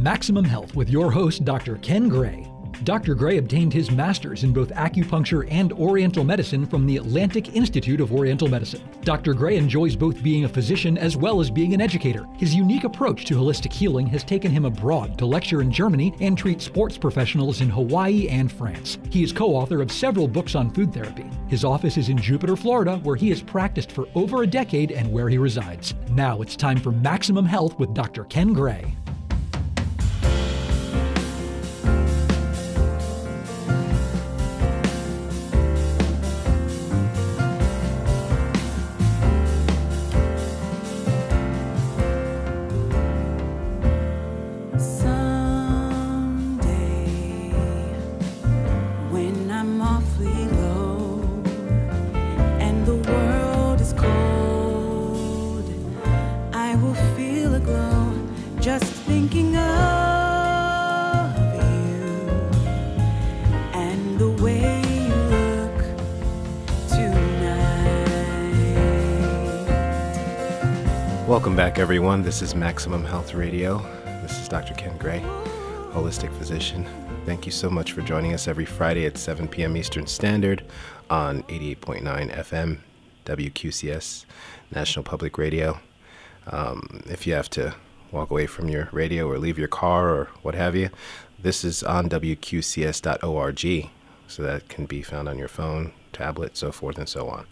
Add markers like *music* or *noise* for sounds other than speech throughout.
Maximum Health with your host, Dr. Ken Gray. Dr. Gray obtained his master's in both acupuncture and Oriental medicine from the Atlantic Institute of Oriental Medicine. Dr. Gray enjoys both being a physician as well as being an educator. His unique approach to holistic healing has taken him abroad to lecture in Germany and treat sports professionals in Hawaii and France. He is co author of several books on food therapy. His office is in Jupiter, Florida, where he has practiced for over a decade and where he resides. Now it's time for Maximum Health with Dr. Ken Gray. Welcome back, everyone. This is Maximum Health Radio. This is Dr. Ken Gray, holistic physician. Thank you so much for joining us every Friday at 7 p.m. Eastern Standard on 88.9 FM, WQCS, National Public Radio. Um, if you have to walk away from your radio or leave your car or what have you, this is on WQCS.org, so that can be found on your phone, tablet, so forth and so on.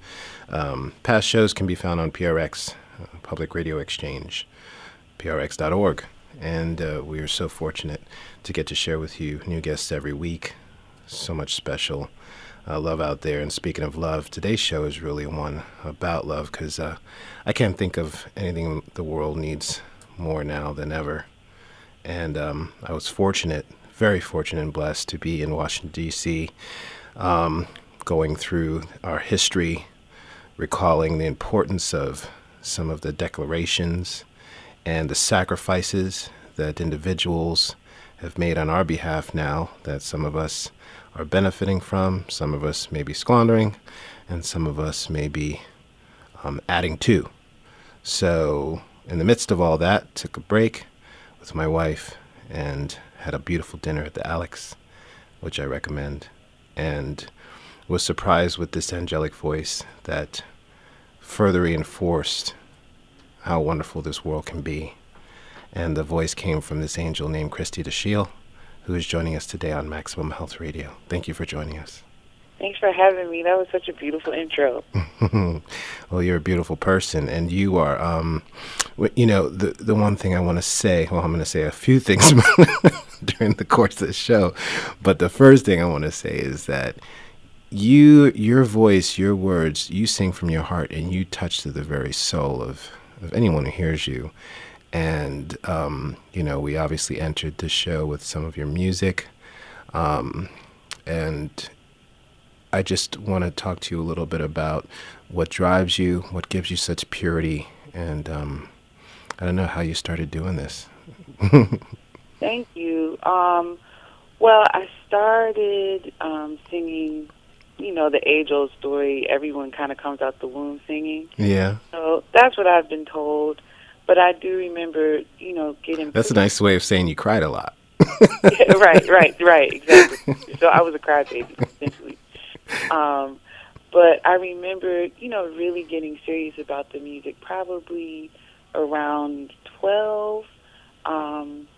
Um, past shows can be found on PRX Public Radio Exchange, prx.org. And uh, we are so fortunate to get to share with you new guests every week. So much special uh, love out there. And speaking of love, today's show is really one about love because uh, I can't think of anything the world needs more now than ever. And um, I was fortunate, very fortunate and blessed to be in Washington, D.C., um, going through our history, recalling the importance of some of the declarations and the sacrifices that individuals have made on our behalf now that some of us are benefiting from, some of us may be squandering, and some of us may be um, adding to. So, in the midst of all that, took a break with my wife and had a beautiful dinner at the Alex, which I recommend, and was surprised with this angelic voice that further reinforced how wonderful this world can be. And the voice came from this angel named Christie Dashiell, who is joining us today on Maximum Health Radio. Thank you for joining us. Thanks for having me. That was such a beautiful intro. *laughs* well, you're a beautiful person, and you are. Um, you know, the the one thing I want to say. Well, I'm going to say a few *laughs* things *laughs* during the course of the show, but the first thing I want to say is that you, your voice, your words, you sing from your heart, and you touch to the very soul of of anyone who hears you. And, um, you know, we obviously entered the show with some of your music. Um, and I just want to talk to you a little bit about what drives you, what gives you such purity, and um, I don't know how you started doing this. *laughs* Thank you. Um, well, I started um, singing you know the age old story everyone kind of comes out the womb singing yeah so that's what i've been told but i do remember you know getting that's a nice way of saying you cried a lot. *laughs* Right right right exactly. So i was a crybaby essentially. Um but i remember you know really getting serious about the music probably around 12 um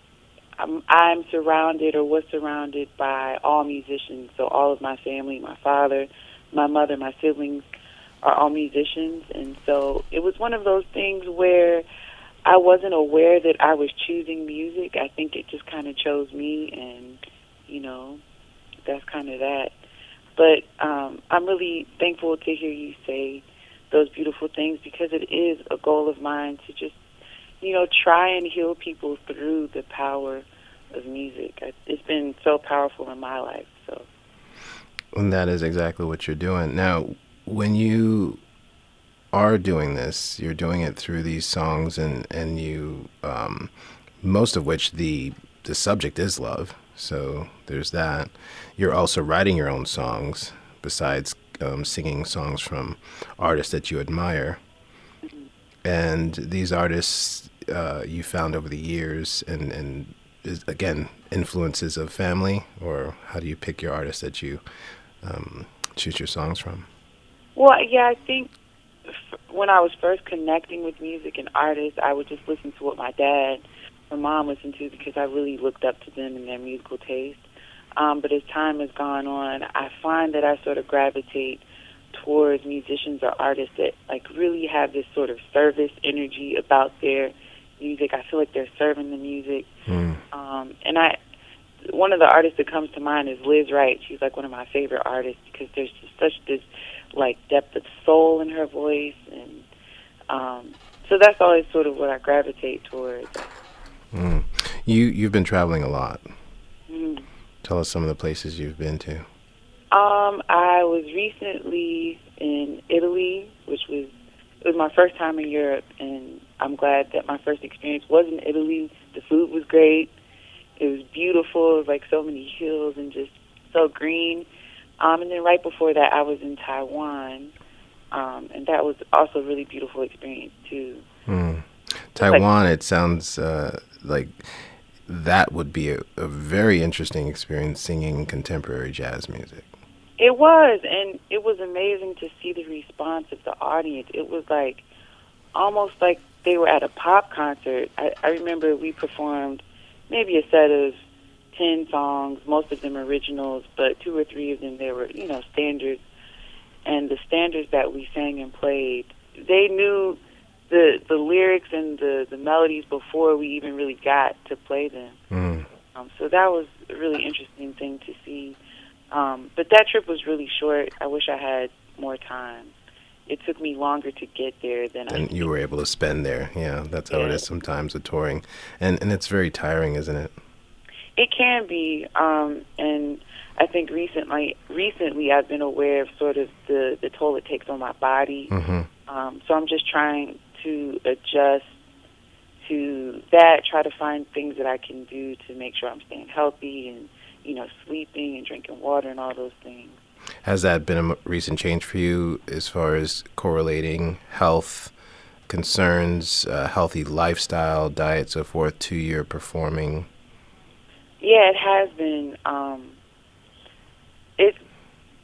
I'm, I'm surrounded or was surrounded by all musicians. So all of my family, my father, my mother, my siblings are all musicians, and so it was one of those things where I wasn't aware that I was choosing music. I think it just kind of chose me, and you know, that's kind of that. But um, I'm really thankful to hear you say those beautiful things because it is a goal of mine to just you know, try and heal people through the power of music. It's been so powerful in my life. So, and that is exactly what you're doing now. When you are doing this, you're doing it through these songs, and and you, um, most of which the the subject is love. So there's that. You're also writing your own songs besides um, singing songs from artists that you admire. And these artists uh, you found over the years and, and is again influences of family, or how do you pick your artists that you um, choose your songs from? Well, yeah, I think when I was first connecting with music and artists, I would just listen to what my dad or mom listened to because I really looked up to them and their musical taste. Um, but as time has gone on, I find that I sort of gravitate towards musicians or artists that like really have this sort of service energy about their music. I feel like they're serving the music. Mm. Um, and I, one of the artists that comes to mind is Lizz Wright. She's like one of my favorite artists because there's just such this like depth of soul in her voice, and um, so that's always sort of what I gravitate towards. Mm. You you've been traveling a lot. Mm. Tell us some of the places you've been to. Um, I was recently in Italy, which was it was my first time in Europe, and I'm glad that my first experience was in Italy. The food was great. It was beautiful. It was like so many hills and just so green. Um, and then right before that, I was in Taiwan, um, and that was also a really beautiful experience too. Mm. Taiwan, like, it sounds uh, like that would be a, a very interesting experience singing contemporary jazz music. It was, and it was amazing to see the response of the audience. It was like almost like they were at a pop concert. I, I remember we performed maybe a set of ten songs, most of them originals, but two or three of them they were, you know, standards. And the standards that we sang and played, they knew the the lyrics and the the melodies before we even really got to play them. Mm. Um, so that was a really interesting thing to see. Um, but that trip was really short. I wish I had more time. It took me longer to get there than and I. you were able to spend there. Yeah, that's how yeah. it is sometimes with touring, and and it's very tiring, isn't it? It can be, um, and I think recently, recently I've been aware of sort of the the toll it takes on my body. Mm-hmm. Um, so I'm just trying to adjust to that. Try to find things that I can do to make sure I'm staying healthy and you know, sleeping and drinking water and all those things. Has that been a recent change for you as far as correlating health concerns, uh, healthy lifestyle, diet, so forth, to your performing? Yeah, it has been. Um, it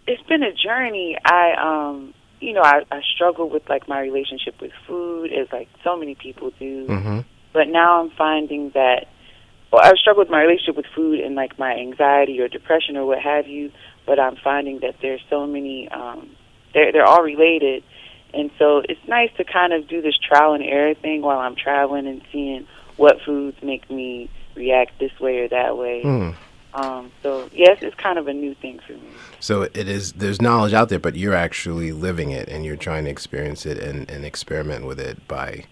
it's been a journey. I um, you know, I, I struggle with like my relationship with food, as like so many people do. Mm-hmm. But now I'm finding that well, I've struggled with my relationship with food and like my anxiety or depression or what have you. But I'm finding that there's so many, um, they're they're all related, and so it's nice to kind of do this trial and error thing while I'm traveling and seeing what foods make me react this way or that way. Mm. Um, so yes, it's kind of a new thing for me. So it is. There's knowledge out there, but you're actually living it, and you're trying to experience it and, and experiment with it by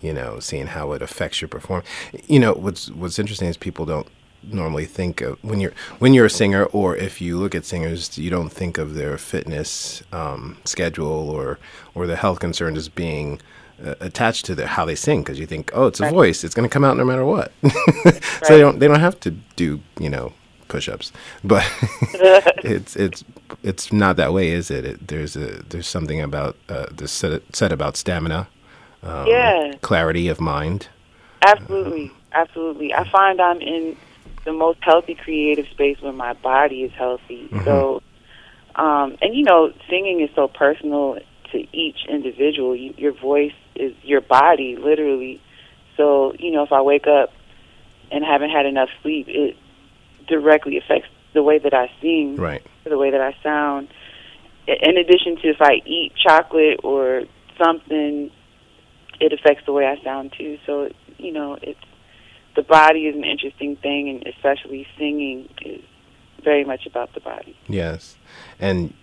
you know, seeing how it affects your performance. You know, what's what's interesting is people don't normally think of when you're when you're a singer or if you look at singers you don't think of their fitness um, schedule or or the health concerns as being uh, attached to their how they sing because you think oh it's a right. voice it's going to come out no matter what *laughs* so they don't they don't have to do you know push-ups but *laughs* it's it's it's not that way is it, it there's a there's something about uh, this said, said about stamina um, yeah. clarity of mind. Absolutely, absolutely. I find I'm in the most healthy creative space when my body is healthy. Mm-hmm. So, um, and you know, singing is so personal to each individual. You, your voice is your body, literally. So, you know, if I wake up and haven't had enough sleep, it directly affects the way that I sing, right? The way that I sound. In addition to if I eat chocolate or something it affects the way I sound too. So you know, it's the body is an interesting thing, and especially singing is very much about the body. Yes, and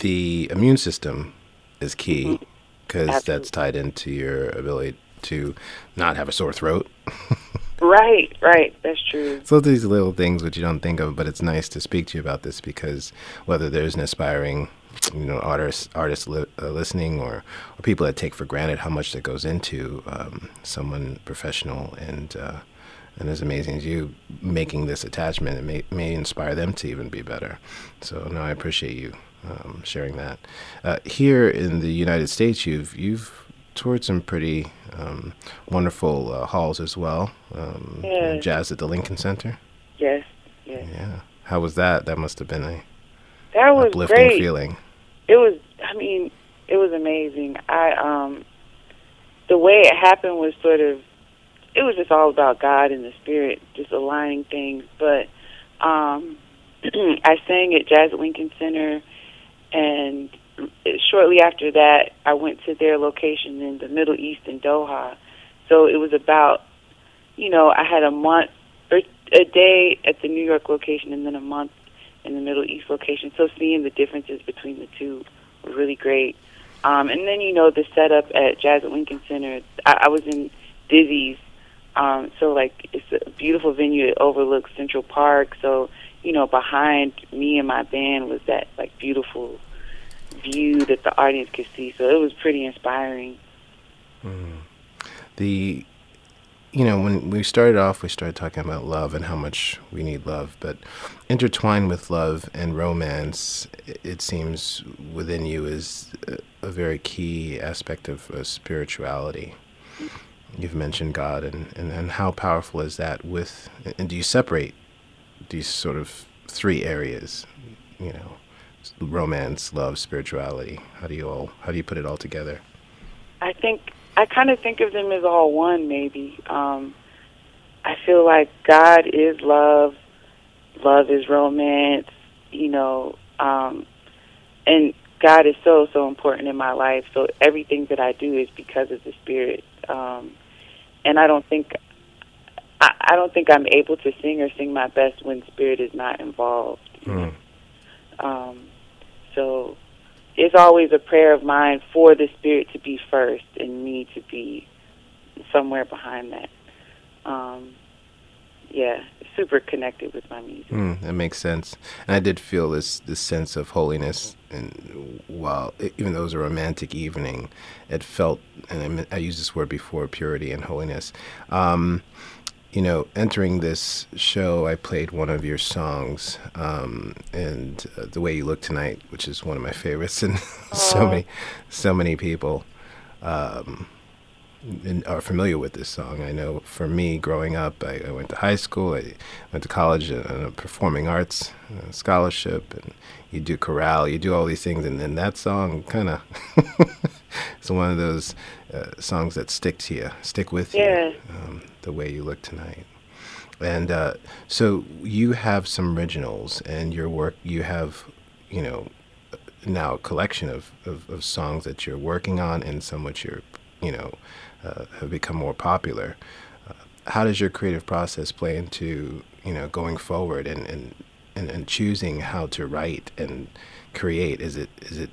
the immune system is key because that's tied into your ability to not have a sore throat. *laughs* right, right, that's true. So these little things which you don't think of, but it's nice to speak to you about this because whether there's an aspiring you know artists artists li- uh, listening or, or people that take for granted how much that goes into um, someone professional and uh, and as amazing as you making this attachment it may, may inspire them to even be better so no I appreciate you um, sharing that uh, here in the United States you've you've toured some pretty um, wonderful uh, halls as well. Um, Yeah. Jazz at the Lincoln Center. Yes, yes. Yeah. How was that? That must have been a That was uplifting great. feeling. It was. I mean, it was amazing. I um, the way it happened was sort of. It was just all about God and the Spirit, just aligning things. But um, *clears throat* I sang at Jazz at Lincoln Center, and shortly after that, I went to their location in the Middle East in Doha. So it was about, you know, I had a month or a day at the New York location, and then a month in the Middle East location. So seeing the differences between the two was really great. Um, and then you know the setup at Jazz at Lincoln Center. I, I was in Dizzy's, um, so like it's a beautiful venue. It overlooks Central Park. So you know behind me and my band was that like beautiful view that the audience could see. So it was pretty inspiring. the you know when we started off we started talking about love and how much we need love but intertwined with love and romance it seems within you is a, very key aspect of uh, spirituality you've mentioned god and, and and how powerful is that with and do you separate these sort of three areas you know romance love spirituality how do you all how do you put it all together I think I kind of think of them as all one. Maybe um, I feel like God is love, love is romance. You know, um, and God is so so important in my life. So everything that I do is because of the Spirit. Um, and I don't think I, I don't think I'm able to sing or sing my best when Spirit is not involved. Mm. Um, so it's always a prayer of mine for the spirit to be first and me to be somewhere behind that. Um, yeah, super connected with my music. Mm, that makes sense. And I did feel this this sense of holiness, and while even though it was a romantic evening, it felt, and I, I used this word before, purity and holiness. Um, you know, entering this show, I played one of your songs, um, and uh, "The Way You Look Tonight," which is one of my favorites, and *laughs* so many, so many people. Um, are familiar with this song. I know for me, growing up, I, I went to high school, I went to college on a performing arts uh, scholarship, and you do chorale, you do all these things, and then that song kind of *laughs* it's one of those uh, songs that stick to you, stick with Yeah. you. Um, the way you look tonight. And uh, so you have some originals, and your work, you have, you know, now a collection of, of, of songs that you're working on, and some which you're, you know, uh, have become more popular. Uh, how does your creative process play into, you know, going forward and, and, and, and choosing how to write and create? Is it is it,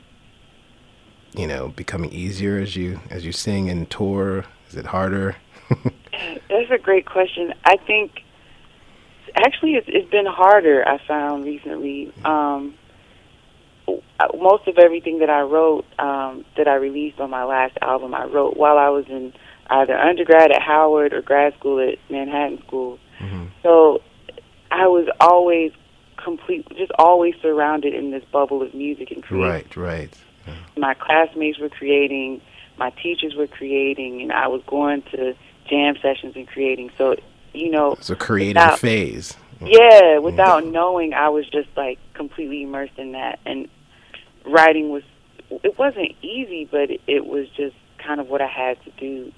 you know, becoming easier as you as you sing and tour? Is it harder? *laughs* That's a great question. I think actually it's, it's been harder. I found recently. Um, most of everything that I wrote, um, that I released on my last album, I wrote while I was in either undergrad at Howard or grad school at Manhattan School. hmm So I was always complete, just always surrounded in this bubble of music and creating. Right, right. My classmates were creating, my teachers were creating, and I was going to jam sessions and creating. So, you know, It's a creative Without- phase. yeah, without knowing, I was just like completely immersed in that. And writing was, it wasn't easy, but it, was just kind of what I had to do.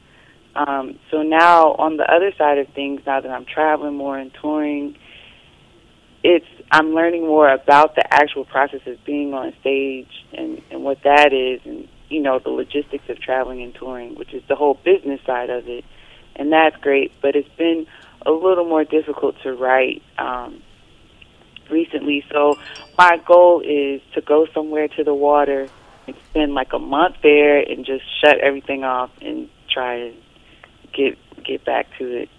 Um, so now, on the other side of things, now that I'm traveling more and touring, it's I'm learning more about the actual process of being on stage and, and what that is, and you know the logistics of traveling and touring, which is the whole business side of it, and that's great. But it's been a little more difficult to write um, recently. So my goal is to go somewhere to the water and spend like a month there and just shut everything off and try to get get back to it.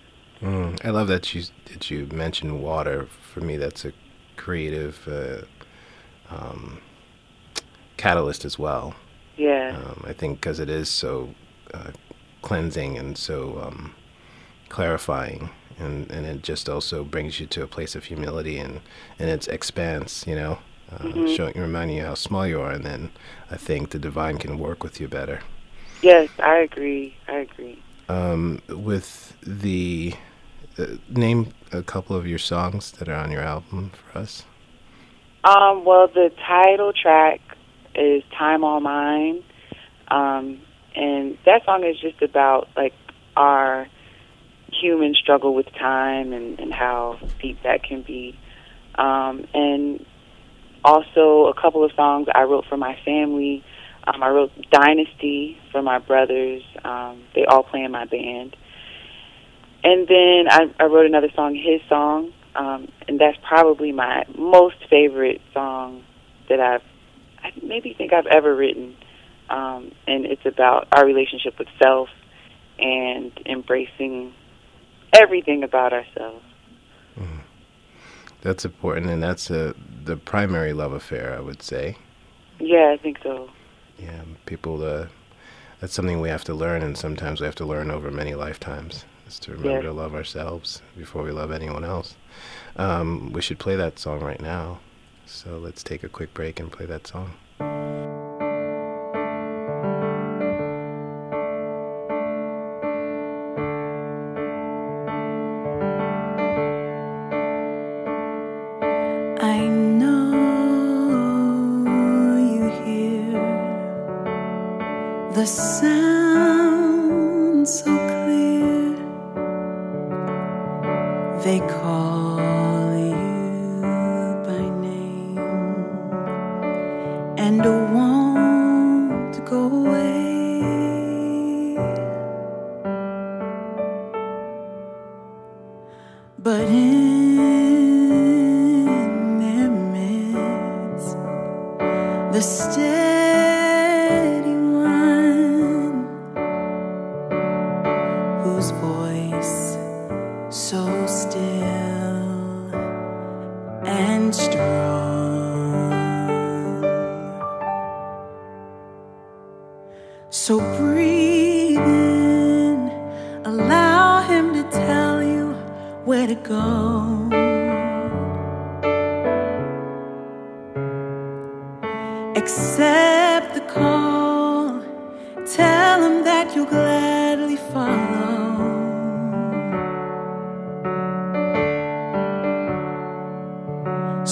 Mm, I love that you that you mentioned water. For me, that's a creative uh, um, catalyst as well. Yeah. Um, I think because it is so uh, cleansing and so um, clarifying, and, and it just also brings you to a place of humility and, and its expanse, you know, uh, Mhm. showing reminding you how small you are, and then I think the divine can work with you better. Yes, I agree. I agree. Um, with the uh, name a couple of your songs that are on your album for us. Um, well, the title track is "Time All Mine," um, and that song is just about like our human struggle with time and, and how deep that can be. Um, and also a couple of songs I wrote for my family. Um, I wrote Dynasty for my brothers. Um, they all play in my band. And then I, I wrote another song, his song, um, and that's probably my most favorite song that I've, I maybe think I've ever written. Um, and it's about our relationship with self and embracing everything about ourselves. Mm. That's important, and that's a, the primary love affair, I would say. Yeah, I think so. Yeah, people. Uh, that's something we have to learn, and sometimes we have to learn over many lifetimes. Is to remember yes. to love ourselves before we love anyone else. Um, we should play that song right now. So let's take a quick break and play that song.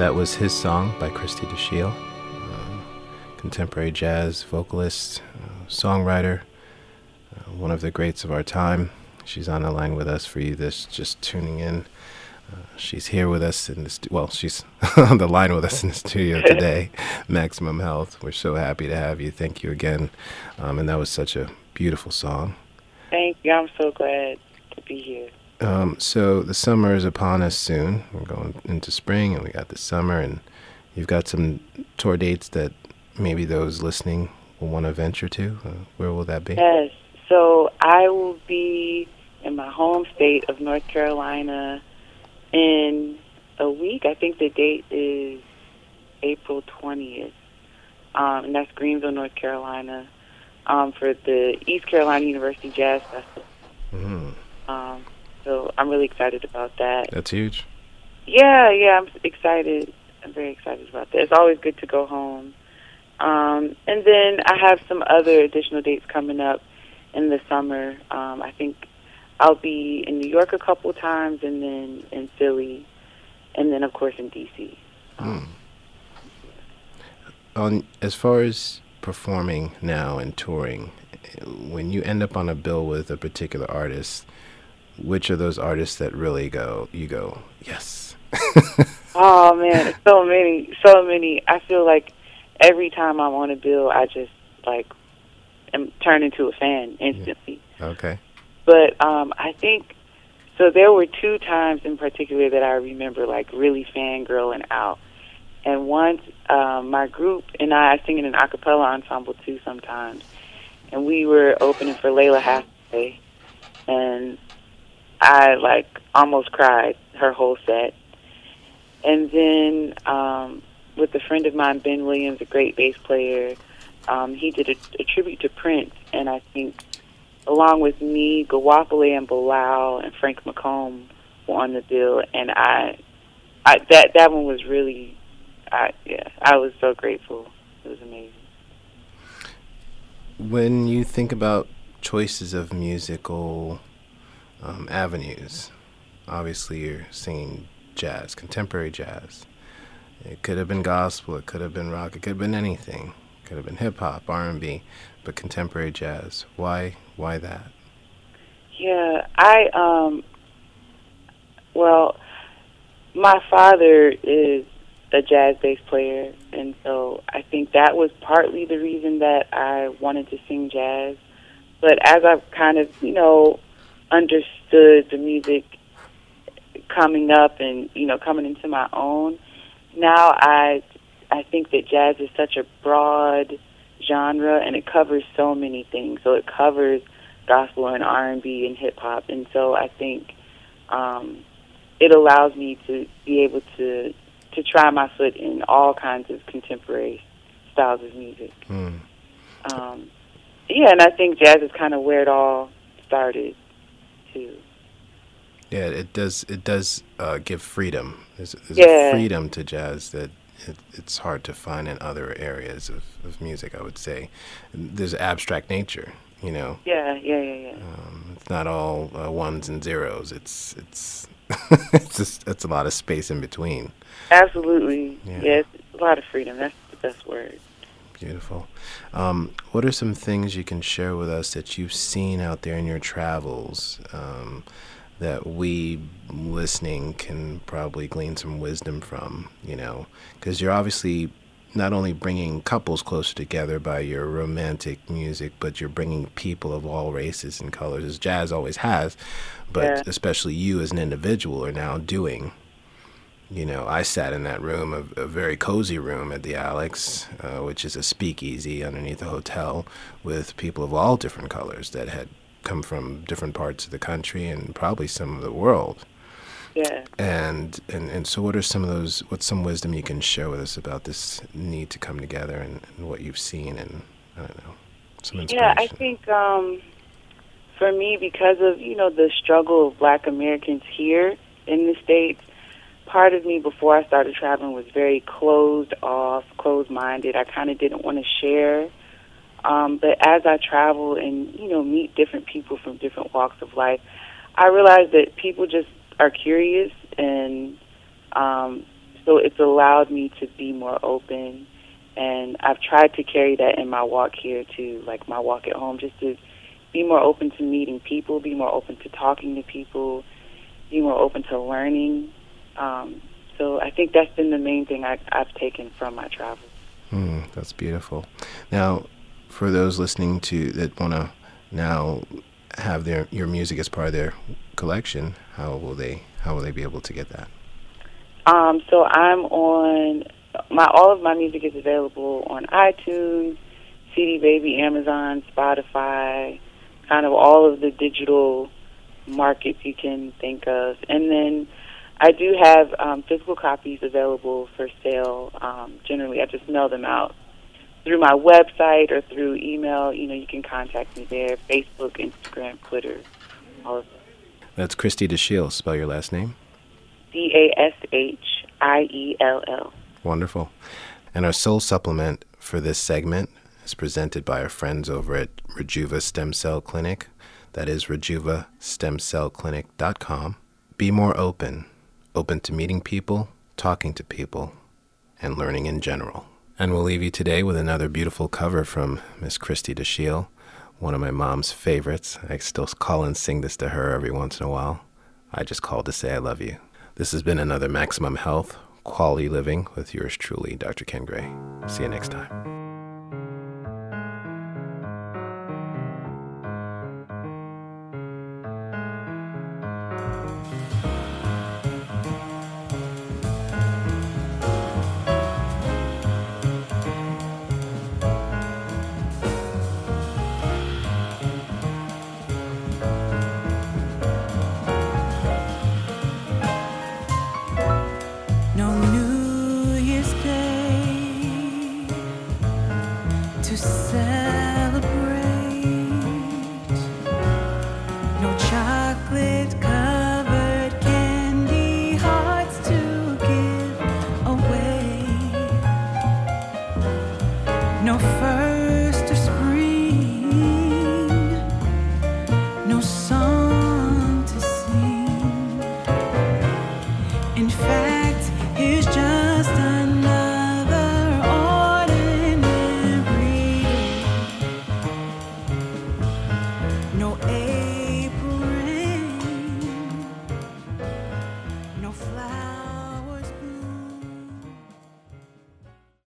that was his song by Christie Dashiell, uh, contemporary jazz vocalist, uh, songwriter, uh, one of the greats of our time. She's on the line with us for you that's just tuning in. Uh, she's here with us in this, stu- well, she's *laughs* on the line with us in the studio *laughs* today. Maximum Health. We're so happy to have you. Thank you again. Um, and that was such a beautiful song. Thank you. I'm so glad to be here. Um, so the summer is upon us soon. We're going into spring, and we got the summer, and you've got some tour dates that maybe those listening will want to venture to. Uh, where will that be? Yes. So I will be in my home state of North Carolina in a week. I think the date is April 20th. Um, and that's Greenville, North Carolina, um, for the East Carolina University Jazz Festival. Mm, Um, so I'm really excited about that. that's huge. Yeah, yeah, I'm excited. I'm very excited about that. It's always good to go home. Um, and then I have some other additional dates coming up in the summer. Um, I think I'll be in New York a couple times, and then in Philly, and then of course in DC. Mm. On as far as performing now and touring, when you end up on a bill with a particular artist, which are those artists that really go? You go, yes. *laughs* Oh man, so many, so many. I feel like every time I'm on a bill, I just like am turned into a fan instantly. okay. But um, I think so. There were two times in particular that I remember like really fangirling out. And once um, my group and I, I sing in an a cappella ensemble too sometimes, and we were opening for Lalah Hathaway, and I like almost cried her whole set. And then um, with a friend of mine, Ben Williams, a great bass player, um, he did a, a tribute to Prince, and I think along with me, Gawapale and Bilal and Frank McComb were on the bill, and I, I that that one was really, I yeah, I was so grateful. It was amazing. When you think about choices of musical um, avenues, obviously you're singing jazz, contemporary jazz. It could have been gospel, it could have been rock, it could have been anything. It could have been hip hop, R and B, but contemporary jazz. Why? Why that? Yeah, I um well, my father is a jazz bass player and so I think that was partly the reason that I wanted to sing jazz. But as I've kind of, you know, understood the music coming up and, you know, coming into my own, now I I think that jazz is such a broad genre and it covers so many things. So it covers gospel and R and B and hip hop, and so I think um, it allows me to be able to to try my foot in all kinds of contemporary styles of music. Hmm. Um, yeah, and I think jazz is kind of where it all started. Yeah, it does. It does uh, give freedom. There's, there's Yeah. a freedom to jazz that it, it's hard to find in other areas of, of music. I would say there's abstract nature. You know, Yeah, yeah, yeah, yeah. um, it's not all uh, ones and zeros. It's it's *laughs* it's just it's a lot of space in between. Absolutely. Yeah. Yeah. it's a lot of freedom. That's the best word. Beautiful. Um, what are some things you can share with us that you've seen out there in your travels um, that we listening can probably glean some wisdom from? You know, because you're obviously not only bringing couples closer together by your romantic music, but you're bringing people of all races and colors, as jazz always has. But Yeah. especially you as an individual are now doing you know, I sat in that room, a, a very cozy room at the Alex, uh, which is a speakeasy underneath a hotel, with people of all different colors that had come from different parts of the country and probably some of the world. Yeah. And and, and so, what are some of those? What's some wisdom you can share with us about this need to come together and, and what you've seen and I don't know some inspiration. Yeah, I think um, for me, because of you know the struggle of Black Americans here in the states, part of me before I started traveling was very closed off, closed minded. I kind of didn't want to share. Um, but as I travel and you know meet different people from different walks of life, I realize that people just are curious and um, so it's allowed me to be more open, and I've tried to carry that in my walk here too, like my walk at home, just to be more open to meeting people, be more open to talking to people, be more open to learning. Um, so I think that's been the main thing I, I've taken from my travels. Mm, that's beautiful. Now, for those listening to that want to now have their your music as part of their collection, how will they how will they be able to get that? Um, so I'm on my all of my music is available on iTunes, CD Baby, Amazon, Spotify, kind of all of the digital markets you can think of, and then I do have um, physical copies available for sale. Um, generally, I just mail them out through my website or through email. You know, you can contact me there. Facebook, Instagram, Twitter, all of that. That's Christie Dashiell. Spell your last name. D A S H I E L L. Wonderful. And our soul supplement for this segment is presented by our friends over at Rejuva Stem Cell Clinic. That is rejuvastemcellclinic.com. Be more open open to meeting people, talking to people, and learning in general. And we'll leave you today with another beautiful cover from Miss Christie Dashiell, one of my mom's favorites. I still call and sing this to her every once in a while. I just called to say I love you. This has been another Maximum Health, Quality Living with yours truly, Dr. Ken Gray. See you next time.